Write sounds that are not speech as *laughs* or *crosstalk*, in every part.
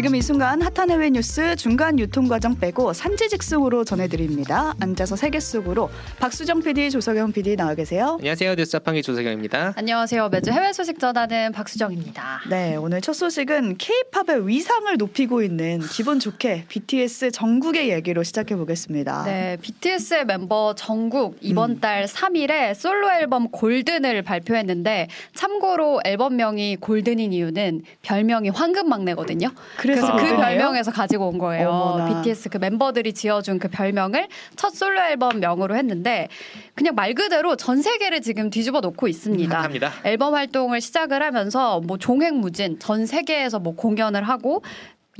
지금 이 순간 핫한 해외 뉴스 중간 유통 과정 빼고 산지 직송으로 전해드립니다. 앉아서 세계 속으로 박수정 PD, 조석영 PD 나와 계세요. 안녕하세요. 뉴스 자판기 조석영입니다. 안녕하세요. 매주 해외 소식 전하는 박수정입니다. 네, 오늘 첫 소식은 K-팝의 위상을 높이고 있는 기분 좋게 BTS 정국의 얘기로 시작해 보겠습니다. 네, BTS의 멤버 정국 이번 음. 달 3일에 솔로 앨범 골든을 발표했는데 참고로 앨범명이 골든인 이유는 별명이 황금 막내거든요. 그래 서그 골든이에요? 별명에서 가지고 온 거예요. 어머나. BTS 그 멤버들이 지어준 그 별명을 첫 솔로 앨범 명으로 했는데 그냥 말 그대로 전 세계를 지금 뒤집어 놓고 있습니다. 핫합니다. 앨범 활동을 시작을 하면서 뭐 종횡무진 전 세계에서 뭐 공연을 하고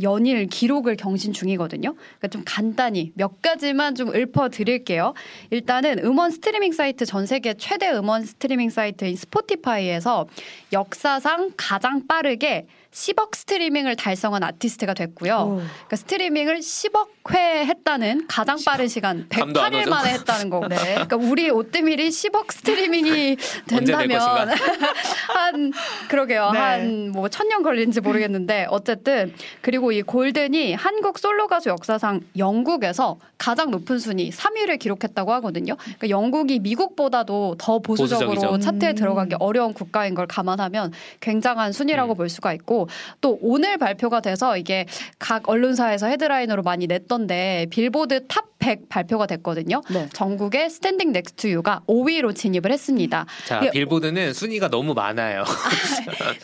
연일 기록을 경신 중이거든요. 그러니까 좀 간단히 몇 가지만 좀 읊어 드릴게요. 일단은 음원 스트리밍 사이트 전 세계 최대 음원 스트리밍 사이트인 스포티파이에서 역사상 가장 빠르게 10억 스트리밍을 달성한 아티스트가 됐고요. 오. 그러니까 스트리밍을 10억 회 했다는 가장 빠른 시간 동안 108일 오죠? 만에 했다는 거고. 네. 그러니까 우리 오뜨밀이 10억 스트리밍이 *laughs* 된다면 *laughs* 한 그러게요 네. 한뭐 천년 걸리는지 모르겠는데 어쨌든 그리고 이 Golden이 한국 솔로 가수 역사상 영국에서 가장 높은 순위 3위를 기록했다고 하거든요. 그러니까 영국이 미국보다도 더 보수적으로 보수적이죠. 차트에 음. 들어가기 어려운 국가인 걸 감안하면 굉장한 순위라고 음. 볼 수가 있고 또 오늘 발표가 돼서 이게 각 언론사에서 헤드라인으로 많이 냈던데 빌보드 탑 100 발표가 됐거든요. 네. 정국의 Standing Next to You가 5위로 진입을 했습니다. 자, 이게 빌보드는 순위가 너무 많아요.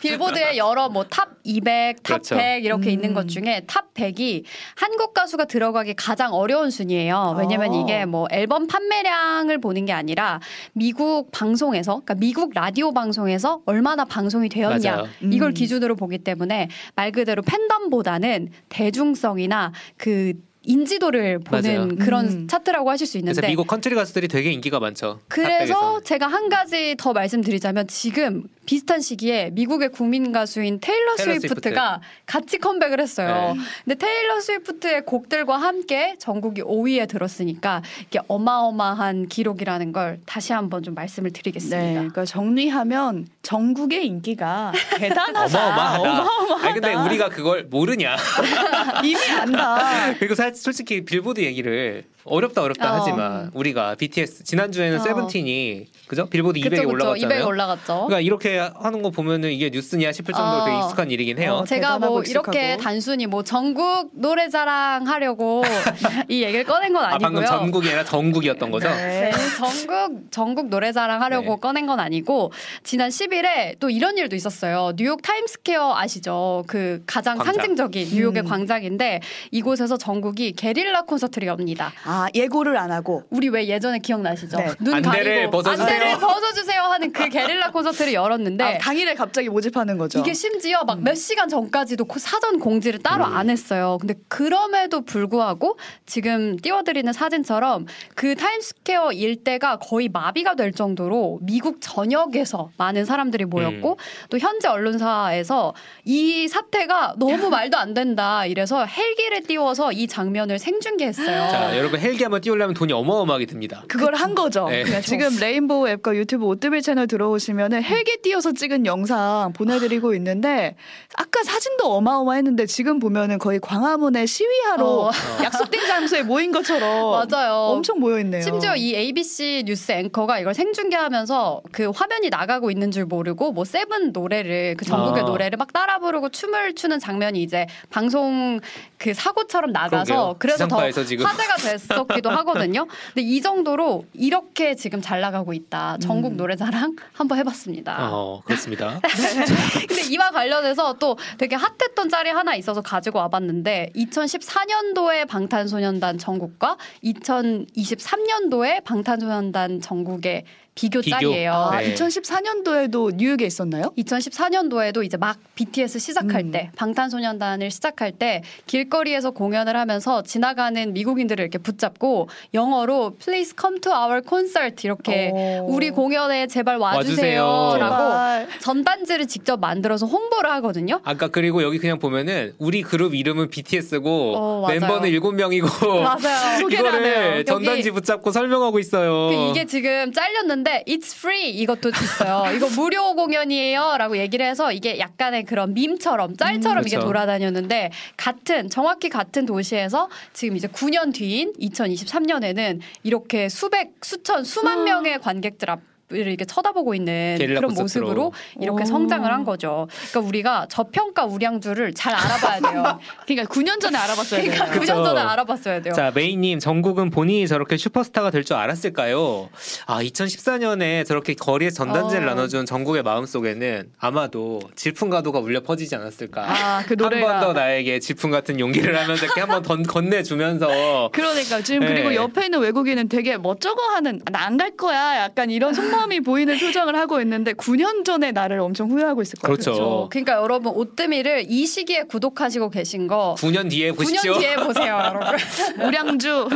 빌보드에 여러 뭐 탑 200, 탑 그렇죠. 100 이렇게 음. 있는 것 중에 탑 100이 한국 가수가 들어가기 가장 어려운 순위예요. 왜냐면 어. 이게 뭐 앨범 판매량을 보는 게 아니라 미국 방송에서 그러니까 미국 라디오 방송에서 얼마나 방송이 되었냐 맞아요. 이걸 음. 기준으로 보기 때문에 말 그대로 팬덤보다는 대중성이나 그 인지도를 보는 맞아요. 그런 음. 차트라고 하실 수 있는데 미국 컨트리 가수들이 되게 인기가 많죠. 그래서 핫백에서. 제가 한 가지 더 말씀드리자면 지금 비슷한 시기에 미국의 국민 가수인 테일러 테일러 스위프트가 같이 컴백을 했어요. 네. 근데 테일러 스위프트의 곡들과 함께 정국이 5위에 들었으니까 이게 어마어마한 기록이라는 걸 다시 한번 좀 말씀을 네, 드리겠습니다. 그러니까 정리하면 정국의 인기가 *laughs* 대단하다. 어마어마하다. 어마어마하다. 아니 근데 우리가 그걸 모르냐. *laughs* 이미 안다. 그리고 사, 솔직히 빌보드 얘기를 어렵다 어렵다 어. 하지만 우리가 BTS 지난주에는 어. 세븐틴이 그죠? 빌보드 200에 그쵸, 그쵸. 올라갔잖아요. 200 올라갔죠. 그러니까 이렇게 하는 거 보면은 이게 뉴스냐 싶을 정도로 어. 되게 익숙한 일이긴 해요. 어, 제가 뭐 익숙하고. 이렇게 단순히 뭐 전국 노래 자랑 하려고 *laughs* *laughs* 이 얘기를 꺼낸 건아 아니고요. 방금 전국이 아니라 정국이었던 거죠? 네. 네, 전국 전국 노래 자랑 하려고 네. 꺼낸 건 아니고 지난 10일에 또 이런 일도 있었어요. 뉴욕 타임스퀘어 아시죠? 그 가장 광장. 상징적인 뉴욕의 음. 광장인데 이곳에서 정국이 게릴라 콘서트를 엽니다. 아 예고를 안 하고. 우리 왜 예전에 기억나시죠? 네. 눈 안대를 가리고 벗어주세요. 안대를 벗어주세요 하는 그 게릴라 콘서트를 열었는데 아, 당일에 갑자기 모집하는 거죠. 이게 심지어 막 몇 시간 전까지도 고- 사전 공지를 따로 음. 안 했어요. 근데 그럼에도 불구하고 지금 띄워드리는 사진처럼 그 타임스퀘어 일대가 거의 마비가 될 정도로 미국 전역에서 많은 사람들이 모였고 음. 또 현지 언론사에서 이 사태가 너무 말도 안 된다 이래서 헬기를 띄워서 이 장면을 생중계했어요. 자 여러분 헬기 한번 띄우려면 돈이 어마어마하게 듭니다. 그걸 한 거죠. 네. 지금 레인보우 앱과 유튜브 오뜨밀 채널 들어오시면은 헬기 띄어서 찍은 영상 보내드리고 있는데 아까 사진도 어마어마했는데 지금 보면은 거의 광화문에 시위하러 어. *laughs* 약속된 장소에 모인 것처럼 맞아요. 엄청 모여 있네요. 심지어 이 ABC 뉴스 앵커가 이걸 생중계하면서 그 화면이 나가고 있는 줄 모르고 뭐 세븐 노래를 그 전국의 아. 노래를 막 따라 부르고 춤을 추는 장면이 이제 방송 그 사고처럼 나가서 그러게요. 그래서 더. 화제가 됐었기도 하거든요. 근데 이 정도로 이렇게 지금 잘 나가고 있다. 전국 음. 노래자랑 한번 해봤습니다. 어 그렇습니다. *laughs* 근데 이와 관련해서 또 되게 핫했던 짤이 하나 있어서 가지고 와봤는데 2014년도에 방탄소년단 전국과 2023년도에 방탄소년단 전국의 비교 비교. 짤이에요. 아, 네. 2014년도에도 뉴욕에 있었나요? 2014년도에도 이제 막 BTS 시작할 음. 때 방탄소년단을 시작할 때 길거리에서 공연을 하면서 지나가는 미국인들을 이렇게 붙잡고 영어로 Please come to our concert 이렇게 오. 우리 공연에 제발 와주세요. 와주세요라고. 전단지를 직접 만들어서 홍보를 하거든요. 아까 그리고 여기 그냥 보면은 우리 그룹 이름은 BTS고 어. 멤버는 일곱 명이고 맞아요. 이거를 전단지 붙잡고 설명하고 있어요. 그 이게 지금 잘렸는데 있는데 it's free 이것도 있어요. *laughs* 이거 무료 공연이에요라고 얘기를 해서 이게 약간의 그런 밈처럼 짤처럼 음, 이게 그렇죠. 돌아다녔는데 같은 정확히 같은 도시에서 지금 이제 9년 뒤인 2023년에는 이렇게 수백 수천 수만 명의 관객들 앞 을 이렇게 쳐다보고 있는 그런. 모습으로 이렇게 오. 성장을 한 거죠. 그러니까 우리가 저평가 우량주를 잘 알아봐야 돼요. *laughs* 그러니까 9년 전에 알아봤어야 돼요. 그러니까 9년 그쵸. 전에 알아봤어야 돼요. 자, 메이님, 정국은 본인이 저렇게 슈퍼스타가 될 줄 알았을까요? 아, 2014년에 저렇게 거리에 전단지를 어. 나눠준 정국의 마음속에는 아마도 질풍가도가 울려 퍼지지 않았을까. 아, 그한번 노래가. 더 나에게 질풍 같은 용기를 하면서 이렇게 한번 건네주면서 그러니까 지금 네. 그리고 옆에 있는 외국인은 되게 멋쩍어 하는 나 안 갈 거야 약간 이런 속마 음이 보이는 표정을 하고 있는데 9년 전에 나를 엄청 후회하고 있을 거예요. 그렇죠. 그렇죠. 그러니까 여러분 오뜨미를 이 시기에 구독하시고 계신 거 9년 뒤에 보십시오. 9년 뒤에 보세요, 여러분. *laughs* 우량주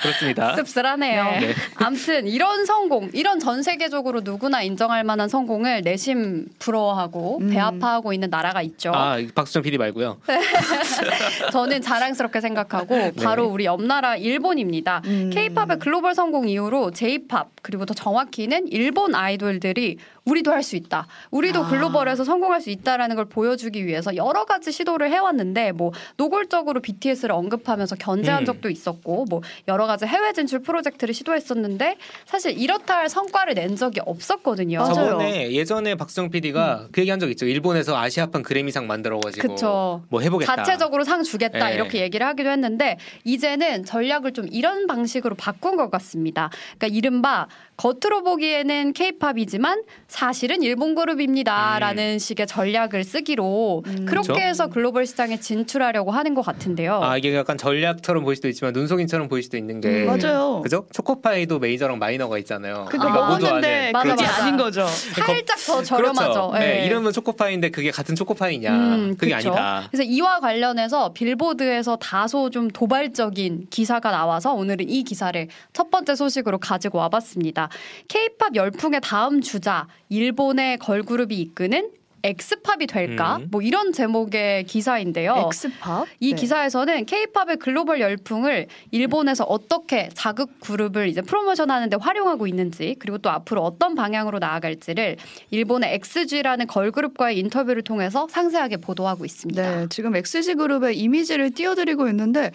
그렇습니다. 씁쓸하네요. 네. 아무튼 이런 성공, 이런 전 세계적으로 누구나 인정할 만한 성공을 내심 부러워하고 음. 배아파하고 있는 나라가 있죠. 아, 박수정 PD 말고요. *laughs* 저는 자랑스럽게 생각하고 네. 바로 우리 옆나라 일본입니다. 음. K-팝의 글로벌 성공 이후로 J-팝 그리고 더 정확히 는 일본 아이돌들이 우리도 할 수 있다. 우리도 아. 글로벌에서 성공할 수 있다라는 걸 보여주기 위해서 여러 가지 시도를 해왔는데 뭐 노골적으로 BTS를 언급하면서 견제한 음. 적도 있었고 뭐 여러 가지 해외 진출 프로젝트를 시도했었는데 사실 이렇다 할 성과를 낸 적이 없었거든요. 맞아요. 저번에 예전에 박수정 PD가 그 얘기 한 적 있죠. 일본에서 아시아판 그래미상 만들어가지고 그쵸. 뭐 해보겠다. 자체적으로 상 주겠다 네. 이렇게 얘기를 하기도 했는데 이제는 전략을 좀 이런 방식으로 바꾼 것 같습니다. 그러니까 이른바 겉으로 보기에는 케이팝이지만 사실은 일본 그룹입니다라는 식의 전략을 쓰기로 음. 그렇게 그쵸. 해서 글로벌 시장에 진출하려고 하는 것 같은데요. 아 이게 약간 전략처럼 보일 수도 있지만 눈속임처럼 보일 수도 있는 게 음, 맞아요. 그죠? 초코파이도 메이저랑 마이너가 있잖아요. 아, 그러니까 먹었는데 아는 맞아, 그게 맞아. 아닌 거죠. 살짝 더 저렴하죠. 그렇죠. 예. 네, 이름은 초코파이인데 그게 같은 초코파이냐? 음, 그게 그쵸. 아니다. 그래서 이와 관련해서 빌보드에서 다소 좀 도발적인 기사가 나와서 오늘은 이 기사를 첫 번째 소식으로 가지고 와봤습니다. K-팝 열풍의 다음 주자 일본의 걸그룹이 이끄는 X-pop이 될까? 음. 뭐 이런 제목의 기사인데요. X-pop? 이 네. 기사에서는 K-팝의 글로벌 열풍을 일본에서 어떻게 자국 그룹을 이제 프로모션하는 데 활용하고 있는지 그리고 또 앞으로 어떤 방향으로 나아갈지를 일본의 XG라는 걸그룹과의 인터뷰를 통해서 상세하게 보도하고 있습니다. 네, 지금 XG 그룹의 이미지를 띄워드리고 있는데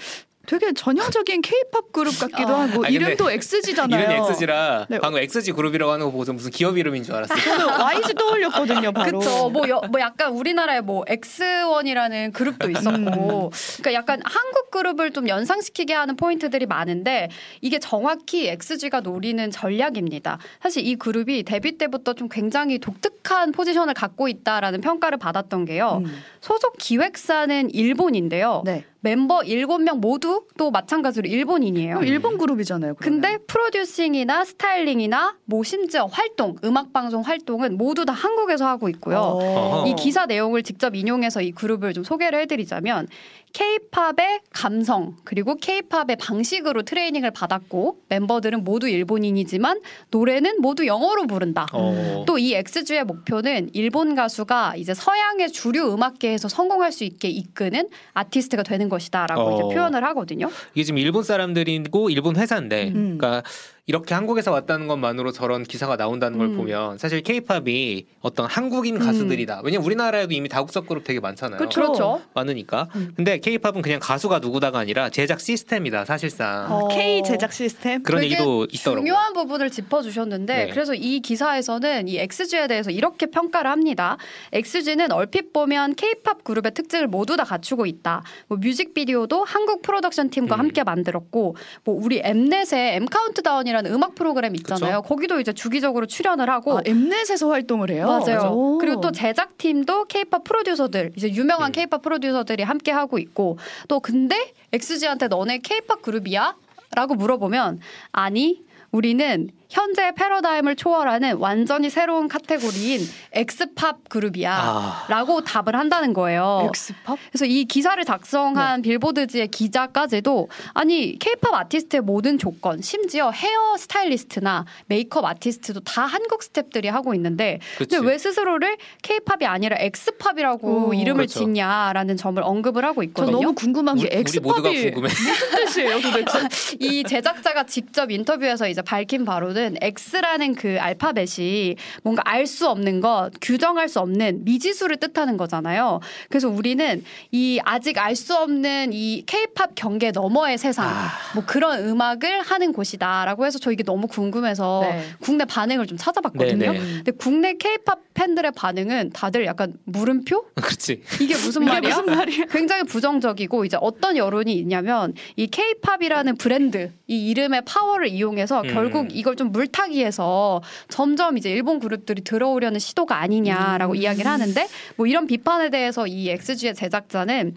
되게 전형적인 K-팝 그룹 같기도 어. 하고 아니, 근데 이름도 *laughs* XG잖아요. 이름이 XG라 네. 방금 XG 그룹이라고 하는 거 보고서 무슨 기업 이름인 줄 알았어요. 저는 YG 떠올렸거든요, 바로. 그쵸. 뭐, 여- 뭐 약간 우리나라에 뭐 X1이라는 그룹도 있었고. 그러니까 약간 한국 그룹을 좀 연상시키게 하는 포인트들이 많은데 이게 정확히 XG가 노리는 전략입니다. 사실 이 그룹이 데뷔 때부터 좀 굉장히 독특한 포지션을 갖고 있다라는 평가를 받았던 게요. 음. 소속 기획사는 일본인데요. 네. 멤버 7명 모두 또 마찬가지로 일본인이에요. 일본 그룹이잖아요. 그러면. 근데 프로듀싱이나 스타일링이나 뭐 심지어 활동, 음악 방송 활동은 모두 다 한국에서 하고 있고요. 어. 이 기사 내용을 직접 인용해서 이 그룹을 좀 소개를 해드리자면 K-팝의 감성 그리고 K-팝의 방식으로 트레이닝을 받았고 멤버들은 모두 일본인이지만 노래는 모두 영어로 부른다. 어. 또이 XG의 목표는 일본 가수가 이제 서양의 주류 음악계에서 성공할 수 있게 이끄는 아티스트가 되는 것이다라고 어. 이제 표현을 하거든요. 이게 지금 일본 사람들이고 일본 회사인데, 음. 그러니까 이렇게 한국에서 왔다는 것만으로 저런 기사가 나온다는 걸 음. 보면 사실 K-팝이 어떤 한국인 가수들이다. 왜냐면 우리나라에도 이미 다국적 그룹 되게 많잖아요. 그쵸. 그렇죠. 많으니까. 음. 근데 K-팝은 그냥 가수가 누구다가 아니라 제작 시스템이다 사실상. 어. K 제작 시스템. 그런 얘기도 있더라고요. 중요한 부분을 짚어 주셨는데 네. 그래서 이 기사에서는 이 XG에 대해서 이렇게 평가를 합니다. XG는 얼핏 보면 K-팝 그룹의 특징을 모두 다 갖추고 있다. 뭐 뮤직비디오도 한국 프로덕션 팀과 음. 함께 만들었고 뭐 우리 엠넷의 M 카운트다운이 라는 음악 프로그램 있잖아요. 그쵸? 거기도 이제 주기적으로 출연을 하고 아, 엠넷에서 활동을 해요. 맞아요. 오. 그리고 또 제작팀도 케이팝 프로듀서들, 이제 유명한 음. 케이팝 프로듀서들이 함께 하고 있고 또 근데 XG한테 너네 케이팝 그룹이야? 라고 물어보면 아니 우리는 현재 패러다임을 초월하는 완전히 새로운 카테고리인 X-pop 그룹이야. 아. 라고 답을 한다는 거예요. X-pop? 그래서 이 기사를 작성한 빌보드지의 기자까지도 아니 케이팝 아티스트의 모든 조건 심지어 헤어 스타일리스트나 메이크업 아티스트도 다 한국 스탭들이 하고 있는데 그치. 근데 왜 스스로를 케이팝이 아니라 X-pop이라고 오, 이름을 그렇죠. 짓냐라는 점을 언급을 하고 저 있거든요. 너무 궁금한 게 우리, X-pop이. 무슨 뜻이에요 도대체? *laughs* 이 제작자가 직접 인터뷰에서 이제 밝힌 바로는 거는 X라는 그 알파벳이 뭔가 알 수 없는 것, 규정할 수 없는 미지수를 뜻하는 거잖아요. 그래서 우리는 이 아직 알 수 없는 이 K-팝 경계 너머의 세상, 아. 뭐 그런 음악을 하는 곳이다라고 해서 저 이게 너무 궁금해서 네. 국내 반응을 좀 찾아봤거든요. 네네. 근데 국내 K-팝 팬들의 반응은 다들 약간 물음표? 그렇지. 이게 무슨 이게 말이야? 무슨 말이야? 굉장히 부정적이고 이제 어떤 여론이 있냐면 이 K-팝이라는 브랜드 이 이름의 파워를 이용해서 음. 결국 이걸 좀 물타기해서 점점 이제 일본 그룹들이 들어오려는 시도가 아니냐라고 음. 이야기를 하는데 뭐 이런 비판에 대해서 이 XG의 제작자는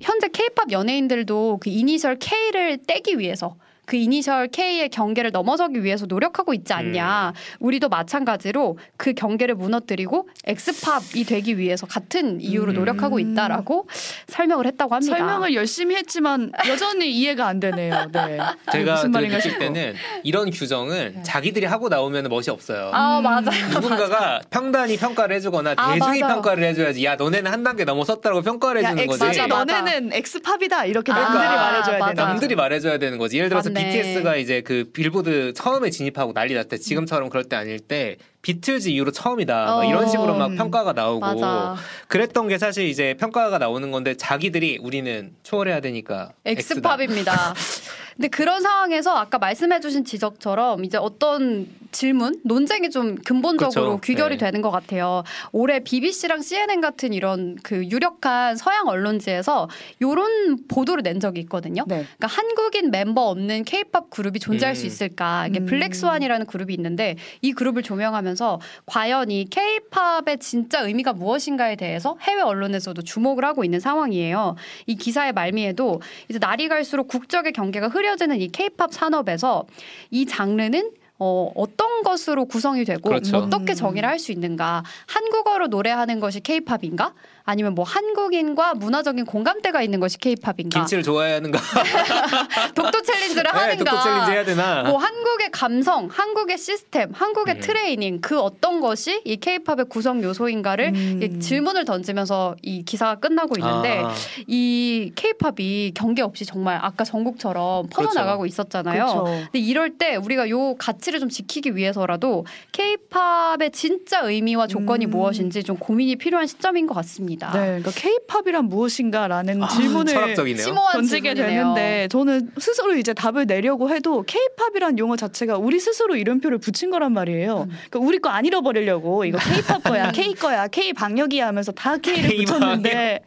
현재 K-팝 연예인들도 그 이니셜 K를 떼기 위해서 그 이니셜 K의 경계를 넘어서기 위해서 노력하고 있지 않냐. 우리도 마찬가지로 그 경계를 무너뜨리고 엑스팝이 되기 위해서 같은 이유로 음. 노력하고 있다라고 설명을 했다고 합니다. 설명을 열심히 했지만 여전히 이해가 안 되네요. 네. 제가 무슨 늘 말인가. 때는 이런 규정은 자기들이 하고 나오면 멋이 없어요. 아 맞아. 누군가가 평단이 평가를 해주거나 아, 대중이 맞아요. 평가를 해줘야지. 야 너네는 한 단계 넘어섰다라고 평가를 야, 해주는 거지. X, 맞아, 맞아. 너네는 엑스팝이다 이렇게 아, 남들이 말해줘야 맞아. 되나? 남들이 말해줘야 되는 거지. 예를 들어서 맞 네. BTS가 이제 그 빌보드 처음에 진입하고 난리 났을 때 지금처럼 그럴 때 아닐 때 비틀즈 이후로 처음이다. 막 어. 이런 식으로 막 음. 평가가 나오고 맞아. 그랬던 게 사실 이제 평가가 나오는 건데 자기들이 우리는 초월해야 되니까. 엑스팝입니다. *laughs* 근데 그런 상황에서 아까 말씀해주신 지적처럼 이제 어떤 질문, 논쟁이 좀 근본적으로 그쵸. 귀결이 네. 되는 것 같아요. 올해 BBC랑 CNN 같은 이런 그 유력한 서양 언론지에서 이런 보도를 낸 적이 있거든요. 네. 그러니까 한국인 멤버 없는 K-팝 그룹이 존재할 음. 수 있을까? 이게 음. 블랙스완이라는 그룹이 있는데 이 그룹을 조명하면서 과연 이 K-팝의 진짜 의미가 무엇인가에 대해서 해외 언론에서도 주목을 하고 있는 상황이에요. 이 기사의 말미에도 이제 날이 갈수록 국적의 경계가 흐려지는 이 K-팝 산업에서 이 장르는 어, 어떤 것으로 구성이 되고 그렇죠. 어떻게 정의를 할 수 있는가? 한국어로 노래하는 것이 K-팝인가? 아니면 뭐 한국인과 문화적인 공감대가 있는 것이 K-팝인가? 김치를 좋아해야 하는가? *laughs* 독도 챌린지를 네, 하는가? 독도 챌린지 해야 되나? 뭐 한국의 감성, 한국의 시스템, 한국의 음. 트레이닝 그 어떤 것이 이 K-팝의 구성 요소인가를 음. 이 질문을 던지면서 이 기사가 끝나고 있는데 아, 이 K-팝이 경계 없이 정말 아까 전국처럼 퍼져나가고 있었잖아요. 그렇죠. 근데 이럴 때 우리가 요 가치를 좀 지키기 위해서라도 K-팝의 진짜 의미와 조건이 음. 무엇인지 좀 고민이 필요한 시점인 것 같습니다. 네, 그러니까 K-팝이란 무엇인가라는 아, 질문을 던지게 질문이네요. 되는데 저는 스스로 이제 답을 내려고 해도 K-팝이란 용어 자체가 우리 스스로 이름표를 붙인 거란 말이에요. 그러니까 우리 거 안 잃어버리려고 이거 K-팝 거야, *laughs* K 거야, K 방역이야 하면서 다 K를 K 붙였는데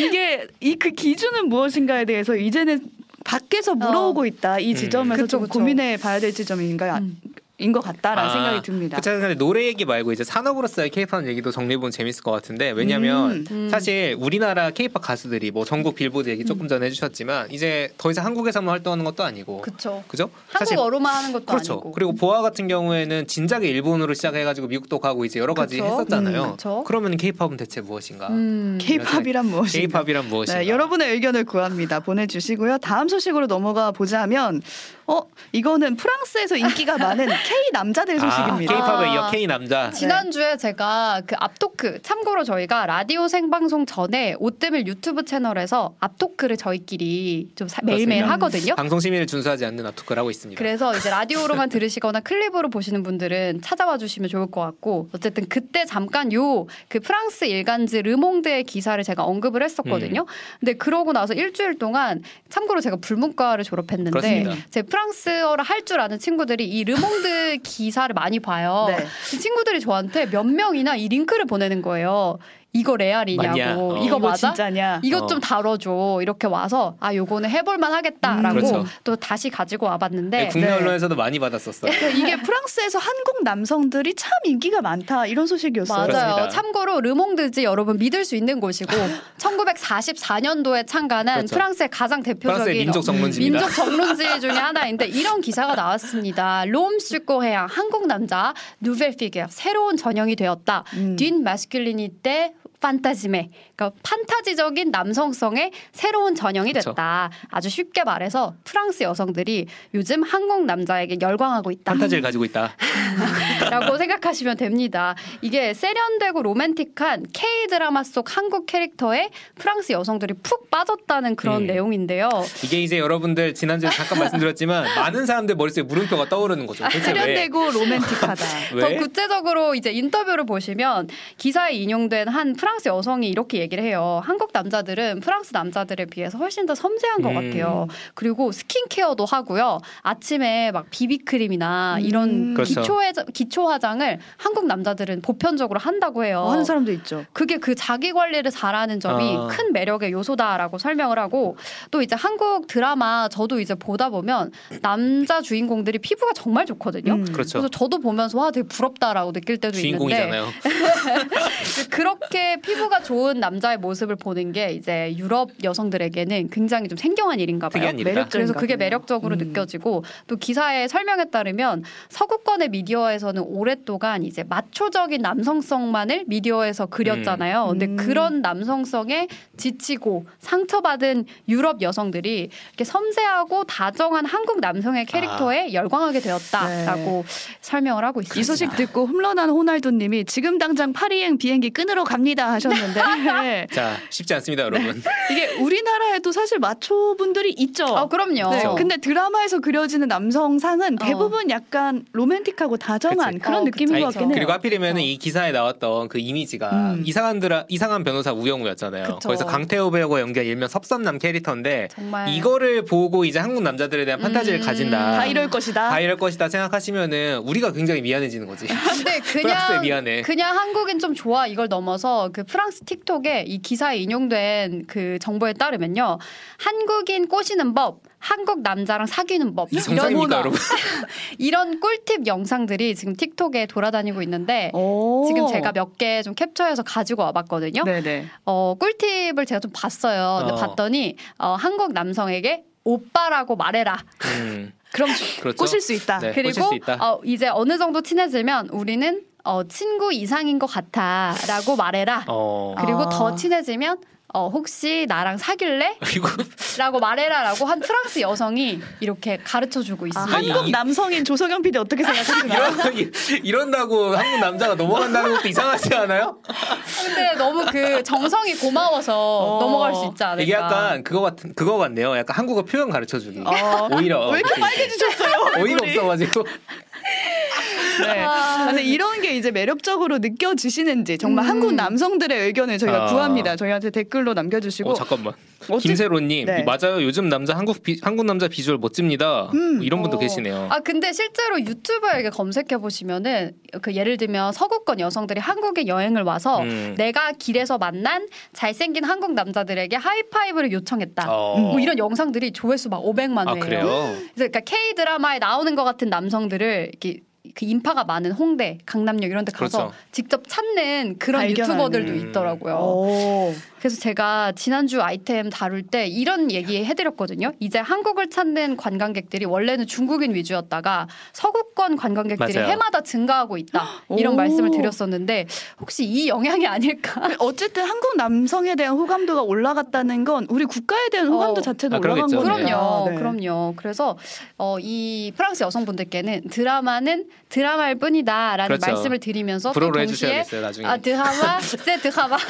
이게 이 그 기준은 무엇인가에 대해서 이제는 밖에서 물어오고 있다. 이 음. 지점에서 그쵸, 좀 그쵸. 고민해 봐야 될 지점인가 음. 인것 같다라는 아, 생각이 듭니다. 그쵸. 근데 노래 얘기 말고 이제 산업으로서의 K-팝 얘기도 정리해보면 재밌을 것 같은데 왜냐면 음. 음. 사실 우리나라 K-팝 가수들이 뭐 전국 빌보드 얘기 조금 전에 해주셨지만 이제 더 이상 한국에서만 활동하는 것도 아니고 그쵸. 그죠? 한국어로만 하는 것도 그렇죠. 아니고. 그리고 보아 같은 경우에는 진작에 일본으로 시작해가지고 미국도 가고 이제 여러 가지 그쵸. 했었잖아요. 음, 그쵸. 그러면 K-팝은 대체 무엇인가? 음. K-팝이란 무엇인가? K-팝이란 무엇인가? 네, 여러분의 의견을 구합니다. 보내주시고요. 다음 소식으로 넘어가 보자면, 어 이거는 프랑스에서 인기가 많은 *laughs* K 남자들 아, 소식입니다. K-팝에 아. 이어 K 남자. 지난주에 제가 그 앞토크 참고로 저희가 라디오 생방송 전에 오뜨밀 유튜브 채널에서 앞토크를 저희끼리 좀 사- 매일매일. 하거든요. 방송 심의를 준수하지 않는 앞토크를 하고 있습니다. 그래서 이제 라디오로만 *laughs* 들으시거나 클립으로 보시는 분들은 찾아와 주시면 좋을 것 같고 어쨌든 그때 잠깐 요 그 프랑스 일간지 르몽드의 기사를 제가 언급을 했었거든요. 근데 그러고 나서 일주일 동안 참고로 제가 불문과를 졸업했는데 그렇습니다. 제 프랑스어를 할 줄 아는 친구들이 이 르몽드 *laughs* 기사를 많이 봐요. 네. 이 친구들이 저한테 몇 명이나 이 링크를 보내는 거예요. 이거 레알이냐고. 맞냐? 어. 이거 맞아? 진짜냐? 이것 어. 좀 다뤄줘. 이렇게 와서 아 요거는 해볼만 하겠다라고 음, 그렇죠. 또 다시 가지고 와봤는데 네, 국내 네. 언론에서도 많이 받았었어요. 그러니까 이게 *laughs* 프랑스에서 한국 남성들이 참 인기가 많다 이런 소식이었어요. 맞아요. 그렇습니다. 참고로 르몽드지 여러분 믿을 수 있는 곳이고 *laughs* 1944년도에 창간한 그렇죠. 프랑스의 가장 프랑스의 대표적인 민족 정론지입니다. 민족 정론지 중에 하나인데 이런 기사가 나왔습니다. 롬 슈코 해양 한국 남자 누벨 피겨 새로운 전형이 되었다. 음. 딘 마스큘리니테 판타지메. 그러니까 판타지적인 남성성의 새로운 전형이 그쵸. 됐다. 아주 쉽게 말해서 프랑스 여성들이 요즘 한국 남자에게 열광하고 있다. 판타지를 가지고 있다. *laughs* 라고 생각하시면 됩니다. 이게 세련되고 로맨틱한 K 드라마 속 한국 캐릭터에 프랑스 여성들이 푹 빠졌다는 그런 음. 내용인데요. 이게 이제 여러분들 지난주에 잠깐 말씀드렸지만 *laughs* 많은 사람들 머릿속에 물음표가 떠오르는 거죠. 왜? 세련되고 로맨틱하다. *laughs* 더 왜? 구체적으로 이제 인터뷰를 보시면 기사에 인용된 한 프랑스 여성이 이렇게 얘기를 해요. 한국 남자들은 프랑스 남자들에 비해서 훨씬 더 섬세한 것 음. 같아요. 그리고 스킨케어도 하고요. 아침에 막 비비크림이나 이런 음. 그렇죠. 기초 화장, 기초 화장을 한국 남자들은 보편적으로 한다고 해요. 어, 하는 사람도 있죠. 그게 그 자기 관리를 잘하는 점이 아. 큰 매력의 요소다라고 설명을 하고 또 이제 한국 드라마 저도 이제 보다 보면 남자 주인공들이 피부가 정말 좋거든요. 음. 그렇죠. 그래서 저도 보면서 와 되게 부럽다라고 느낄 때도 있는데 주인공이잖아요. *laughs* 그렇게 피부가 좋은 남자의 모습을 보는 게 이제 유럽 여성들에게는 굉장히 좀 생경한 일인가 봐요. 특이한 일이다. 매력적- 그래서 그게. 매력적으로 음. 느껴지고 또 기사의 설명에 따르면 서구권의 미디어에서는 오랫동안 이제 마초적인 남성성만을 미디어에서 그렸잖아요. 근데 음. 그런 남성성에 지치고 상처받은 유럽 여성들이 이렇게 섬세하고 다정한 한국 남성의 캐릭터에 열광하게 되었다라고 설명을 하고 있습니다. 이 소식 듣고 흠런한 호날두님이 지금 당장 파리행 비행기 끊으러 갑니다 하셨는데 *laughs* 네. 자, 쉽지 않습니다, 여러분. 이게 우리나라에도 사실 마초 분들이 있죠. 어, 그럼요. 네, 근데 드라마에서 그려지는 남성상은 어. 대부분 약간 로맨틱하고 다정한 그치. 그런 어, 느낌인 그쵸. 것 같긴 해요. 그리고 하필이면 이 기사에 나왔던 그 이미지가 음. 이상한 드라 이상한 변호사 우영우였잖아요. 그쵸. 거기서 강태호 배우가 연기한 일명 섭섭남 캐릭터인데 정말 이거를 보고 이제 한국 남자들에 대한 판타지를 음. 가진다. 다 이럴 것이다. 다 이럴 것이다 생각하시면은 우리가 굉장히 미안해지는 거지. 근데 *laughs* 프랑스에 그냥 미안해. 그냥 한국인 좀 좋아 이걸 넘어서 그 프랑스 틱톡에 이 기사에 인용된 그 정보에 따르면요 한국인 꼬시는 법 한국 남자랑 사귀는 법이 이런 여러분? *laughs* 이런 꿀팁 영상들이 지금 틱톡에 돌아다니고 있는데 오. 지금 제가 몇 개 좀 캡처해서 가지고 와봤거든요. 네네. 어 꿀팁을 제가 좀 봤어요. 근데 어. 봤더니 어, 한국 남성에게 오빠라고 말해라. 음, 그럼 그렇죠. 꼬실 수 있다. 네. 그리고 수 있다. 어, 이제 어느 정도 친해지면 우리는 어, 친구 이상인 것 같아라고 말해라. 어. 그리고 아. 더 친해지면 어, 혹시 나랑 사귈래? 라고 말해라라고 한 프랑스 여성이 이렇게 가르쳐 주고 아, 있습니다. 아니, 한국 이- 남성인 조석영 PD 어떻게 생각하시나요? 이런, 이런 다고 한국 남자가 넘어간다는 것도 이상하지 않아요? 근데 너무 그 정성이 고마워서 어. 넘어갈 수 있지 않을까. 이게 약간 그거 같은 그거 같네요. 약간 한국어 표현 가르쳐 주기. 어. 오히려 왜 이렇게 빨개지셨어요? 어이가 얼굴이? 없어가지고. 네. 아. 근데 이런 게 이제 매력적으로 느껴지시는지 정말 음. 한국 남성들의 의견을 저희가 아. 구합니다. 저희한테 댓글로 남겨주시고 어 잠깐만. 어찌- 김세로님 네. 맞아요. 요즘 남자 한국 비, 한국 남자 비주얼 멋집니다. 음. 뭐 이런 분도 어. 계시네요. 아 근데 실제로 유튜브에 검색해 보시면은 그 예를 들면 서구권 여성들이 한국에 여행을 와서 음. 내가 길에서 만난 잘생긴 한국 남자들에게 하이파이브를 요청했다. 어. 뭐 이런 영상들이 조회수 막 500만 아 회예요. 그래요? 그래서 그러니까 K 드라마에 나오는 것 같은 남성들을 이렇게 그 인파가 많은 홍대, 강남역 이런 데 가서 그렇죠. 직접 찾는 그런 발견하는. 유튜버들도 음. 있더라고요. 오. 그래서 제가 지난주 아이템 다룰 때 이런 얘기 해드렸거든요. 이제 한국을 찾는 관광객들이 원래는 중국인 위주였다가 서구권 관광객들이 맞아요. 해마다 증가하고 있다. *gasps* 이런 오. 말씀을 드렸었는데 혹시 이 영향이 아닐까? *laughs* 어쨌든 한국 남성에 대한 호감도가 올라갔다는 건 우리 국가에 대한 호감도 어. 자체도 아, 올라간. 거네요. 그럼요, 네. 그럼요. 그래서 어, 이 프랑스 여성분들께는 드라마는 드라마일 뿐이다라는 그렇죠. 말씀을 드리면서 또 불어로 동시에 해주셔야겠어요 나중에. 아 드라마 세 드라마 *laughs*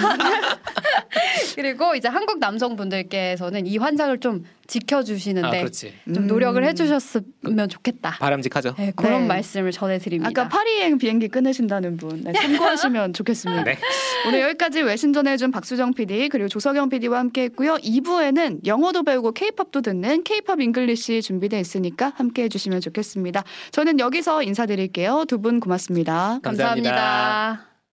*laughs* *laughs* 그리고 이제 한국 남성분들께서는 이 환상을 좀아 지켜주시는데 그렇지. 좀 노력을 음. 해주셨으면 좋겠다. 바람직하죠. 네, 그런 네. 말씀을 전해드립니다. 아까 파리행 비행기 끊으신다는 분 네, 참고하시면 *laughs* 좋겠습니다. 네. 오늘 여기까지 외신 전해준 박수정 PD 그리고 조석영 PD와 함께했고요. 2부에는 영어도 배우고 K-팝도 듣는 K-팝 English 준비되어 있으니까 함께해 주시면 좋겠습니다. 저는 여기서 인사드릴게요. 두 분 고맙습니다. 감사합니다. 감사합니다.